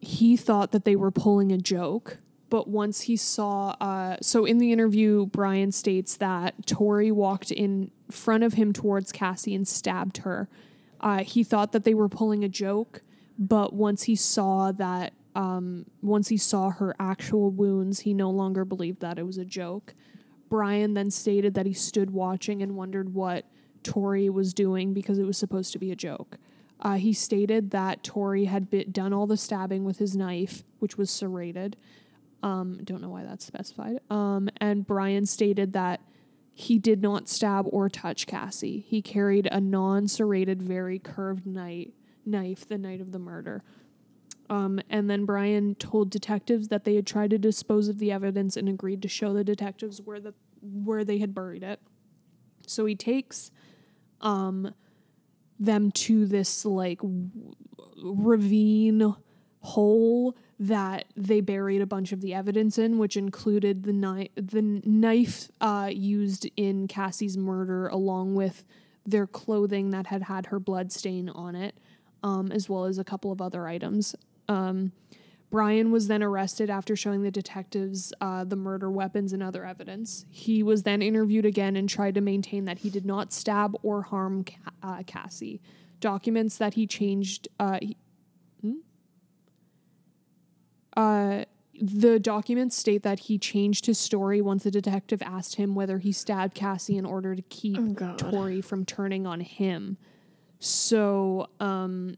he thought that they were pulling a joke, but once he saw uh so in the interview Brian states that Torey walked in front of him towards Cassie and stabbed her. Uh he thought that they were pulling a joke, but once he saw that um once he saw her actual wounds, he no longer believed that it was a joke. Brian then stated that he stood watching and wondered what Torey was doing because it was supposed to be a joke. Uh, he stated that Torey had bit, done all the stabbing with his knife, which was serrated. Um, don't know why that's specified. Um, and Brian stated that he did not stab or touch Cassie. He carried a non serrated, very curved knife, knife the night of the murder. Um, and then Brian told detectives that they had tried to dispose of the evidence and agreed to show the detectives where the where they had buried it. So he takes um, them to this like w- ravine hole that they buried a bunch of the evidence in, which included the knife the knife uh, used in Cassie's murder, along with their clothing that had had her blood stain on it, um, as well as a couple of other items. Um, Brian was then arrested after showing the detectives uh, the murder weapons and other evidence. He was then interviewed again and tried to maintain that he did not stab or harm Ca- uh, Cassie. Documents that he changed. Uh, he- hmm? uh, the documents state that he changed his story once the detective asked him whether he stabbed Cassie in order to keep Oh, Torey from turning on him. So, um,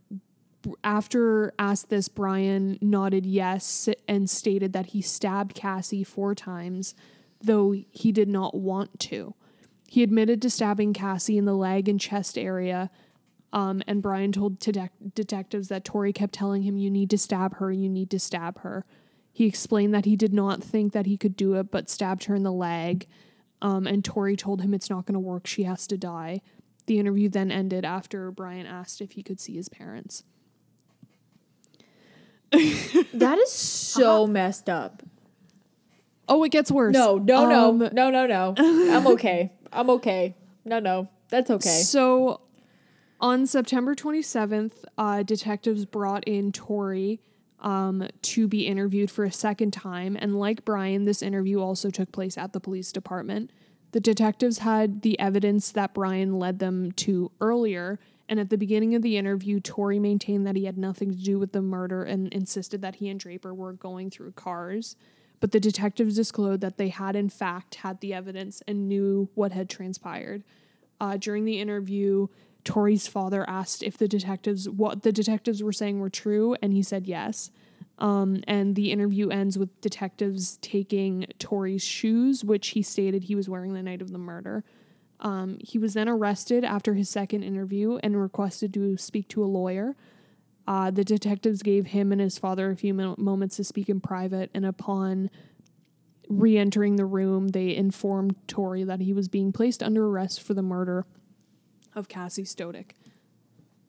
after asked this, Brian nodded yes and stated that he stabbed Cassie four times, though he did not want to. He admitted to stabbing Cassie in the leg and chest area. Um, and Brian told detec- detectives that Torey kept telling him, You need to stab her, you need to stab her. He explained that he did not think that he could do it, but stabbed her in the leg. Um, and Torey told him it's not going to work, she has to die. The interview then ended after Brian asked if he could see his parents. That is so messed up. Oh, it gets worse. No, no, no, Um, no, no, no. I'm okay. I'm okay. No, no. That's okay. So on September 27th, uh, detectives brought in Torey um, to be interviewed for a second time. And like Brian, this interview also took place at the police department. The detectives had the evidence that Brian led them to earlier. And at the beginning of the interview, Torey maintained that he had nothing to do with the murder and insisted that he and Draper were going through cars. But the detectives disclosed that they had, in fact, had the evidence and knew what had transpired. Uh, during the interview, Torey's father asked if the detectives what the detectives were saying were true, and he said yes. Um, and the interview ends with detectives taking Torey's shoes, which he stated he was wearing the night of the murder. Um, he was then arrested after his second interview and requested to speak to a lawyer. Uh, the detectives gave him and his father a few mo- moments to speak in private, and upon re entering the room, they informed Torey that he was being placed under arrest for the murder of Cassie Stodick.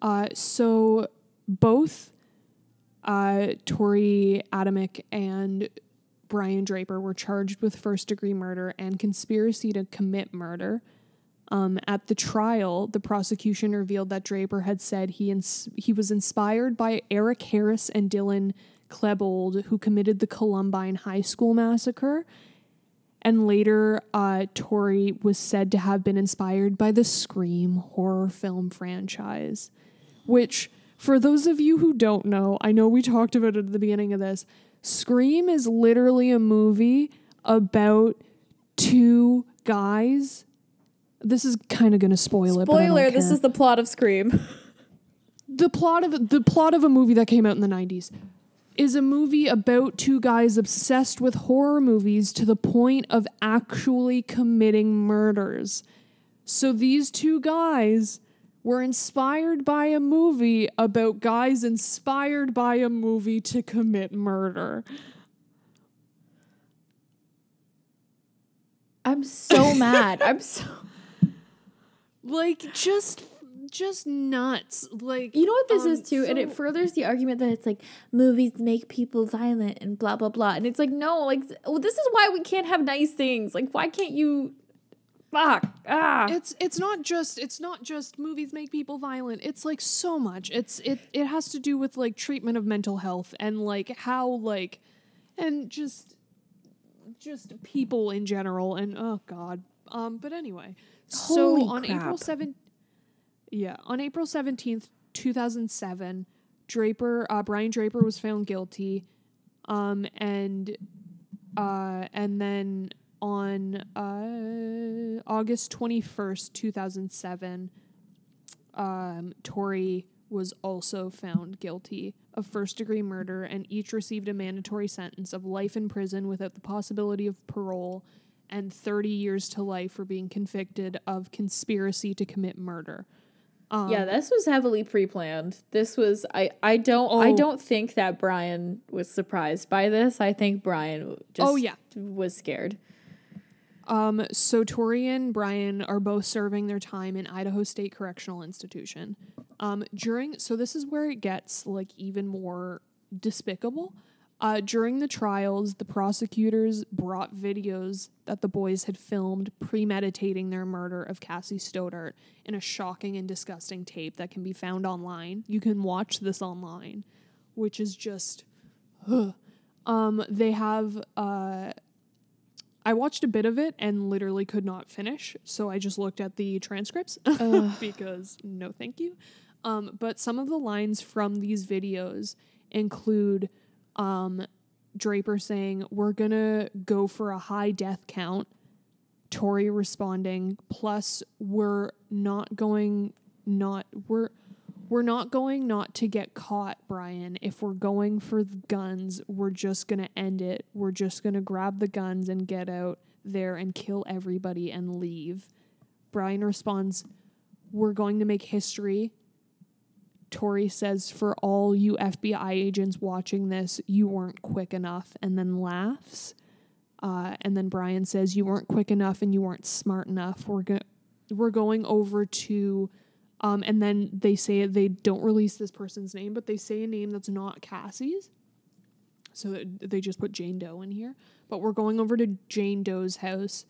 Uh, so both uh, Torey Adamcik and Brian Draper were charged with first degree murder and conspiracy to commit murder. Um, at the trial, the prosecution revealed that Draper had said he ins- he was inspired by Eric Harris and Dylan Klebold, who committed the Columbine High School massacre. And later, uh, Torey was said to have been inspired by the Scream horror film franchise, which, for those of you who don't know, I know we talked about it at the beginning of this. Scream is literally a movie about two guys. This is kind of going to spoil it. but I don't Spoiler: This care is the plot of Scream. the plot of the plot of a movie that came out in the 90s is a movie about two guys obsessed with horror movies to the point of actually committing murders. So these two guys were inspired by a movie about guys inspired by a movie to commit murder. I'm so mad. I'm so. Like just just nuts. Like You know what this um, is too, and it furthers the argument that it's like movies make people violent and blah blah blah, and it's like no, like well, this is why we can't have nice things. Like why can't you? Fuck ah. it's it's not just it's not just movies make people violent it's like so much it's it it has to do with like treatment of mental health and like how like and just just people in general and oh god um but anyway so Holy on april crap. 7th yeah on april 17th 2007 draper uh brian draper was found guilty um and uh and then on uh august 21st 2007 um torey was also found guilty of first degree murder and each received a mandatory sentence of life in prison without the possibility of parole and 30 years to life for being convicted of conspiracy to commit murder um, yeah, this was heavily pre-planned. This was I I don't I Oh. don't think that Brian was surprised by this. I think Brian just Oh, yeah. was scared. Um, so Torey and Brian are both serving their time in Idaho State Correctional Institution. Um, during so this is where it gets like even more despicable. Uh, during the trials, the prosecutors brought videos that the boys had filmed premeditating their murder of Cassie Stoddart in a shocking and disgusting tape that can be found online. You can watch this online, which is just. ugh. Um, they have uh, I watched a bit of it and literally could not finish, so I just looked at the transcripts because no thank you. Um, but some of the lines from these videos include um, Draper saying, We're gonna go for a high death count. Torey responding, plus we're not going not we're we're not going not to get caught, Brian. If we're going for guns, we're just going to end it. We're just going to grab the guns and get out there and kill everybody and leave. Brian responds, We're going to make history. Torey says, For all you FBI agents watching this, you weren't quick enough, and then laughs. Uh, and then Brian says, You weren't quick enough and you weren't smart enough. We're, go- we're going over to um, and then they say they don't release this person's name, but they say a name that's not Cassie's. So they just put Jane Doe in here. But we're going over to Jane Doe's house.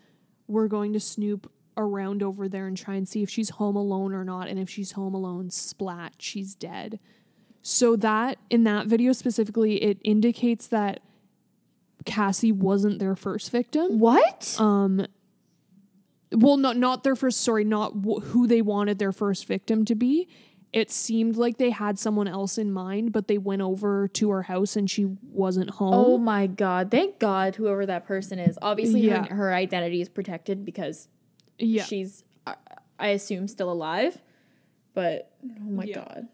We're going to snoop around over there and try and see if she's home alone or not. And if she's home alone, splat, she's dead. So that in that video specifically, it indicates that Cassie wasn't their first victim What? um well not not their first sorry not wh- who they wanted their first victim to be it seemed like they had someone else in mind but they went over to her house and she wasn't home oh my god. Thank God whoever that person is. Obviously Yeah. her, her identity is protected because yeah she's I, assume still alive. But oh my Yeah. god.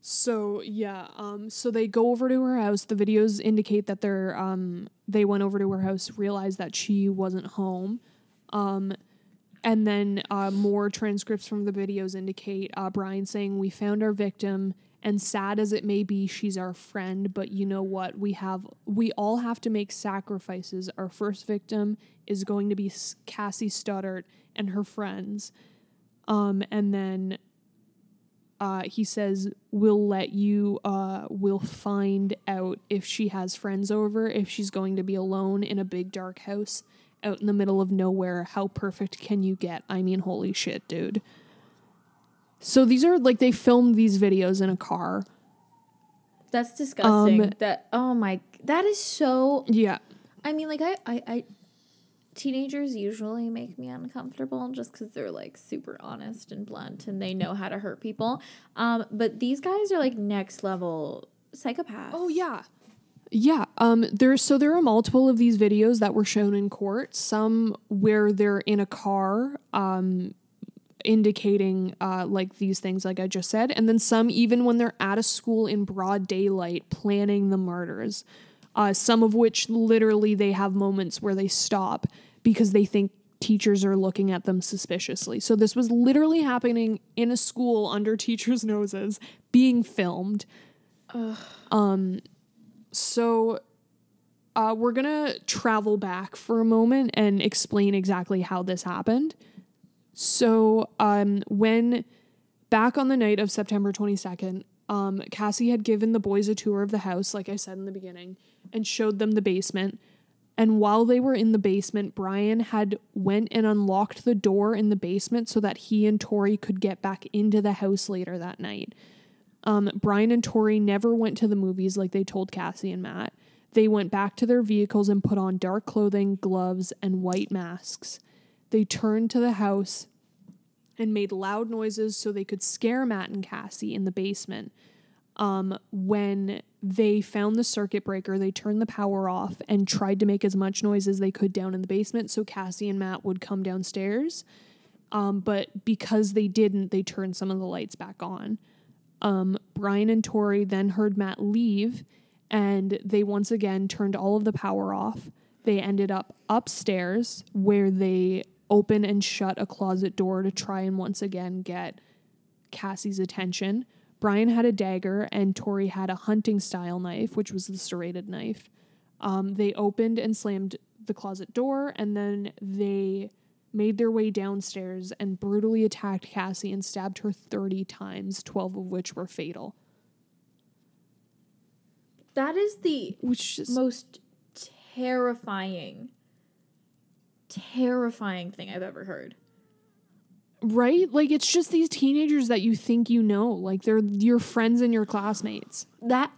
so yeah um so they go over to her house the videos indicate that they're um they went over to her house realized that she wasn't home um and then uh, more transcripts from the videos indicate uh, Brian saying, We found our victim, and sad as it may be, she's our friend. But you know what? We have, we all have to make sacrifices. Our first victim is going to be Cassie Stoddart and her friends. Um, and then uh, he says, We'll let you, uh, we'll find out if she has friends over, if she's going to be alone in a big dark house out in the middle of nowhere. How perfect can you get? I mean, holy shit, dude. So these are like they filmed these videos in a car. That's disgusting. Um, that oh my that is so Yeah. I mean like I I, I teenagers usually make me uncomfortable just cuz they're like super honest and blunt and they know how to hurt people. Um but these guys are like next level psychopaths. Oh yeah. Yeah, um there's so there are multiple of these videos that were shown in court, some where they're in a car um indicating uh like these things like I just said, and then some even when they're at a school in broad daylight planning the murders. Uh some of which literally they have moments where they stop because they think teachers are looking at them suspiciously. So this was literally happening in a school under teachers' noses being filmed. Um so uh, we're gonna travel back for a moment and explain exactly how this happened. So um, when back on the night of September 22nd, um, Cassie had given the boys a tour of the house, like I said in the beginning, and showed them the basement. And while they were in the basement, Brian had went and unlocked the door in the basement so that he and Torey could get back into the house later that night. Um, Brian and Torey never went to the movies like they told Cassie and Matt. They went back to their vehicles and put on dark clothing, gloves, and white masks. They turned to the house and made loud noises so they could scare Matt and Cassie in the basement. Um, when they found the circuit breaker, they turned the power off and tried to make as much noise as they could down in the basement so Cassie and Matt would come downstairs. Um, but because they didn't, they turned some of the lights back on. Um, Brian and Torey then heard Matt leave, and they once again turned all of the power off. They ended up upstairs where they open and shut a closet door to try and once again get Cassie's attention. Brian had a dagger, and Torey had a hunting style knife, which was the serrated knife. Um, they opened and slammed the closet door, and then they made their way downstairs and brutally attacked Cassie and stabbed her 30 times, 12 of which were fatal. That is the Which is most terrifying terrifying thing I've ever heard. Right? Like it's just these teenagers that you think you know, like they're your friends and your classmates. That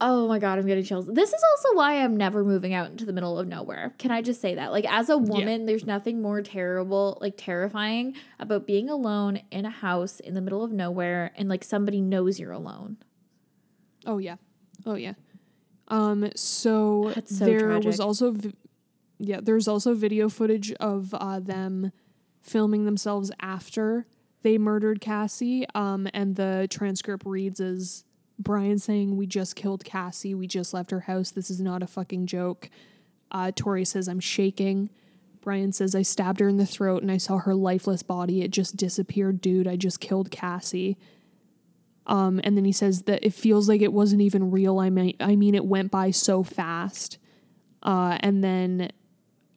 Oh my god, I'm getting chills. This is also why I'm never moving out into the middle of nowhere. Can I just say that? Like as a woman, there's nothing more terrible, like terrifying about being alone in a house in the middle of nowhere and like somebody knows you're alone. Oh yeah. Oh yeah. Um so, so there tragic. was also vi- yeah, there's also video footage of uh, them filming themselves after they murdered Cassie um and the transcript reads as Brian saying we just killed Cassie, we just left her house. This is not a fucking joke. Uh Torey says I'm shaking. Brian says I stabbed her in the throat and I saw her lifeless body. It just disappeared, dude. I just killed Cassie. Um, and then he says that it feels like it wasn't even real. I mean, I mean, it went by so fast. Uh, and then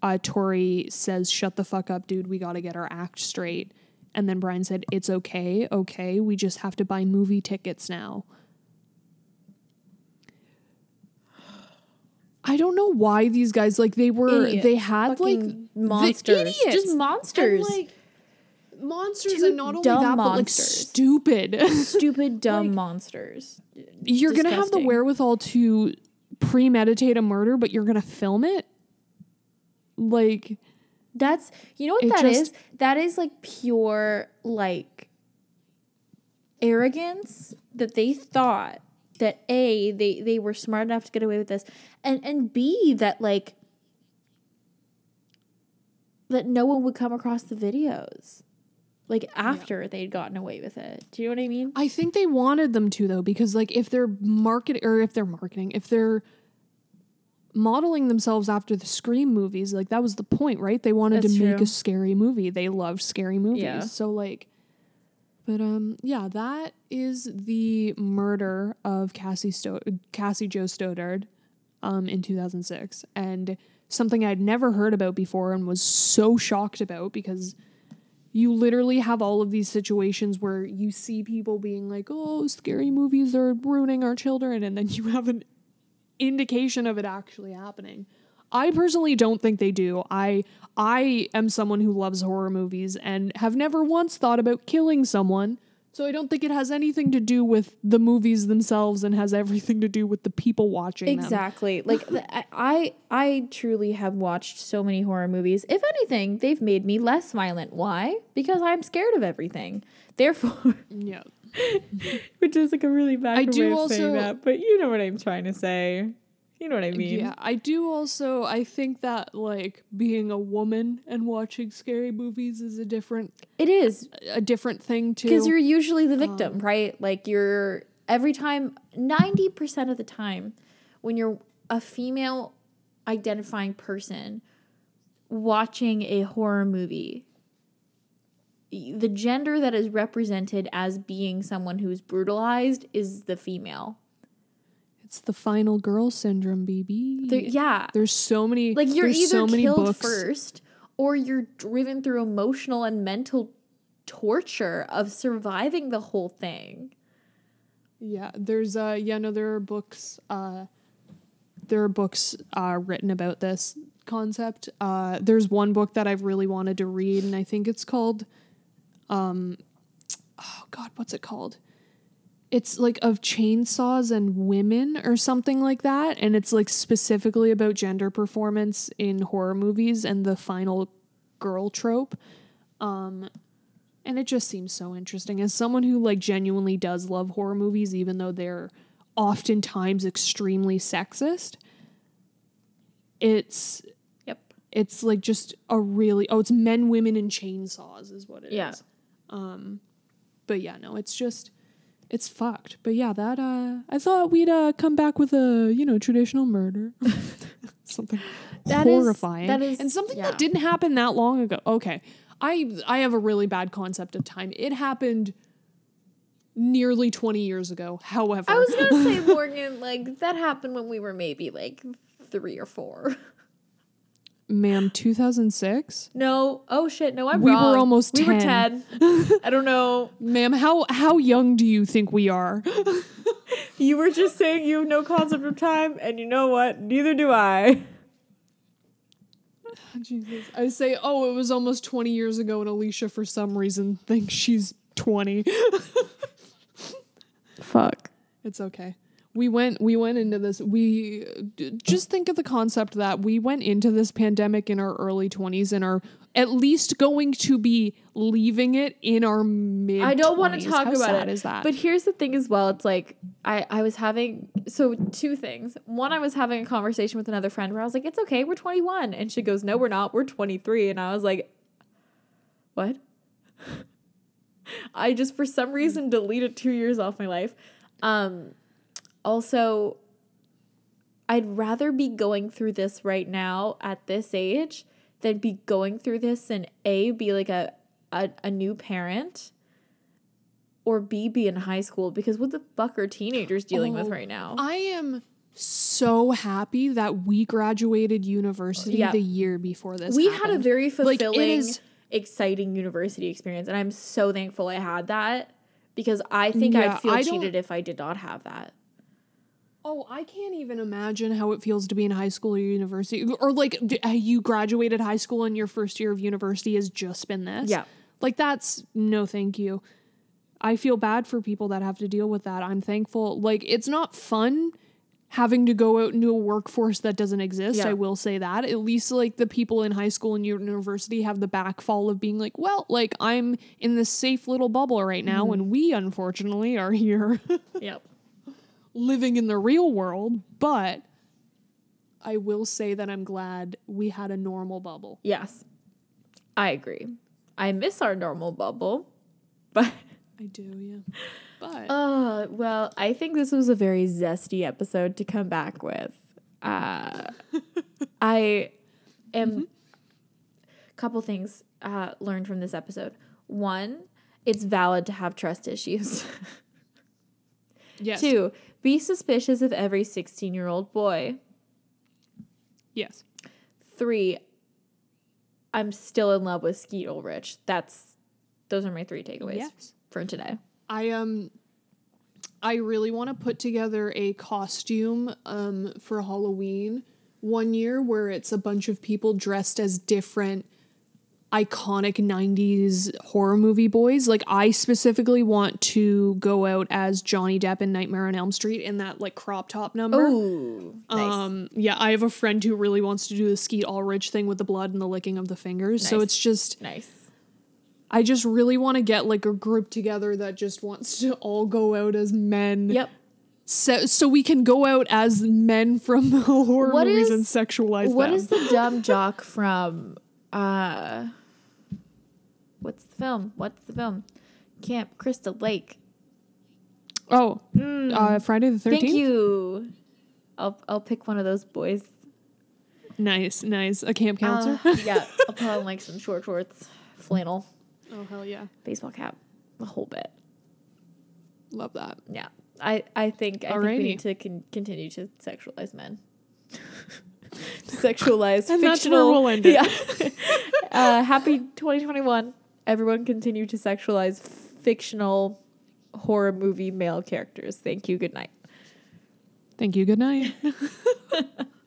uh, Torey says, "Shut the fuck up, dude. We got to get our act straight." And then Brian said, "It's okay, okay. We just have to buy movie tickets now." I don't know why these guys like they were Idiots. they had like Fucking the monsters. Just monsters. And, like monsters Two and not only that but like monsters. stupid. Stupid dumb monsters. you're gonna have the wherewithal to premeditate a murder, but you're gonna film it. Like, That's you know what that is. just- That is like pure like arrogance that they thought that a they they were smart enough to get away with this, and and b that like that no one would come across the videos like after they'd gotten away with it. Do you know what I mean? I think they wanted them to though, because like if they're market or if they're marketing, if they're modeling themselves after the Scream movies. Like that was the point, right? They wanted That's to make true. a scary movie. They loved scary movies. Yeah. So like but um yeah, that is the murder of Cassie Sto- Cassie Jo Stoddart um in 2006 and something I'd never heard about before and was so shocked about because you literally have all of these situations where you see people being like, "Oh, scary movies are ruining our children," and then you have an indication of it actually happening. I personally don't think they do. I I am someone who loves horror movies and have never once thought about killing someone. So I don't think it has anything to do with the movies themselves and has everything to do with the people watching them. Exactly. Like I- I I truly have watched so many horror movies. If anything, they've made me less violent. Why? Because I'm scared of everything. Therefore, Yeah. which is like a really bad I way do of saying that, but you know what I'm trying to say. You know what I mean? Yeah, I do also I think that like being a woman and watching scary movies is a different It is a different thing too. because you're usually the um, victim, right? Like you're every time, ninety percent of the time, when you're a female identifying person watching a horror movie, the gender that is represented as being someone who's brutalized is the female. It's the final girl syndrome, baby. There- yeah, There's so many like you're either so many killed books. first or you're driven through emotional and mental torture of surviving the whole thing. Yeah, there's uh yeah, no there are books uh there are books uh written about this concept. Uh there's one book that I've really wanted to read and I think it's called um oh god, what's it called? It's like of chainsaws and women or something like that and it's like specifically about gender performance in horror movies and the final girl trope. Um and it just seems so interesting as someone who like genuinely does love horror movies even though they're oftentimes extremely sexist it's Yep. it's like just a really oh it's men women and chainsaws is what it it is. Um but yeah no it's just it's fucked. But yeah that uh i thought we'd uh come back with a you know traditional murder. Something That is- horrifying. that is- and something yeah. that didn't happen that long ago. Okay. I i have a really bad concept of time. It happened nearly 20 years ago however. I was gonna say, Morgan, like that happened when we were maybe like three or four. Ma'am 2006 No, oh shit, no, I'm We were wrong. almost we were 10. ten. I don't know. ma'am how how young do you think we are You were just saying you have no concept of time, and you know what? Neither do I. Jesus. I say, oh, it was almost 20 years ago, and Alicia, for some reason, thinks she's 20. Fuck. it's okay. We went we went into this we just think of the concept that we went into this pandemic in our early 20s and are at least going to be leaving it in our mid I don't want to talk How about sad it. is that? But here's the thing as well. It's like I I was having so two things. One, I was having a conversation with another friend where I was like, "It's okay, we're 21," and she goes, "No, we're not. We're 23." And I was like, "What?" I just for some reason deleted two years off my life. Um, also, I'd rather be going through this right now at this age than be going through this and a be like a a, a new parent or b be in high school because what the fuck are teenagers dealing with Oh, right now? I am so happy that we graduated university Yeah. the year before this. we had a happened. very Like, fulfilling, is- exciting university experience, and I'm so thankful I had that because I think Yeah, I'd feel I cheated if I did not have that. Oh, I can't even imagine how it feels to be in high school or university. Or like uh, you graduated high school and your first year of university has just been this. Yeah. Like that's no thank you. I feel bad for people that have to deal with that. I'm thankful. Like it's not fun having to go out into a workforce that doesn't exist. Yeah. I will say that. At least like the people in high school and university have the backfall of being like, well, like I'm in this safe little bubble right now Mm-hmm. and we unfortunately are here. Yep. Living in the real world, but I will say that I'm glad we had a normal bubble. Yes. I agree. I miss our normal bubble, but I do, yeah. But Uh, well, I think this was a very zesty episode to come back with. uh, I am. Couple things uh, learned from this episode. One, it's valid to have trust issues. Yes. Two, be suspicious of every 16 year old boy. Yes. Three, I'm still in love with Skeet Ulrich. That's those are my three takeaways Yes. from today. I um I really want to put together a costume um for Halloween one year where it's a bunch of people dressed as different iconic 90s horror movie boys. Like I specifically want to go out as Johnny Depp in Nightmare on Elm Street in that like crop top number. Ooh, nice. Um yeah, I have a friend who really wants to do the Skeet Ulrich thing with the blood and the licking of the fingers. So it's just nice. I just really want to get like a group together that just wants to all go out as men. Yep. So, so we can go out as men from horror What movies is- and sexualize What them. is the dumb jock from uh what's the film? What's the film? Camp Crystal Lake. oh, uh, Friday the Thirteenth. Thank you. I'll I'll pick one of those boys. Nice, nice. A camp counselor. Uh, yeah, I'll put on like some short shorts, flannel, oh hell yeah, baseball cap, the whole bit. love that. Yeah, I I think I think we need to con- continue to sexualize men. sexualize And that's where we'll end it. Yeah. uh, happy 2021. Everyone continue to sexualize fictional horror movie male characters. Thank you. Good night. Thank you. Good night.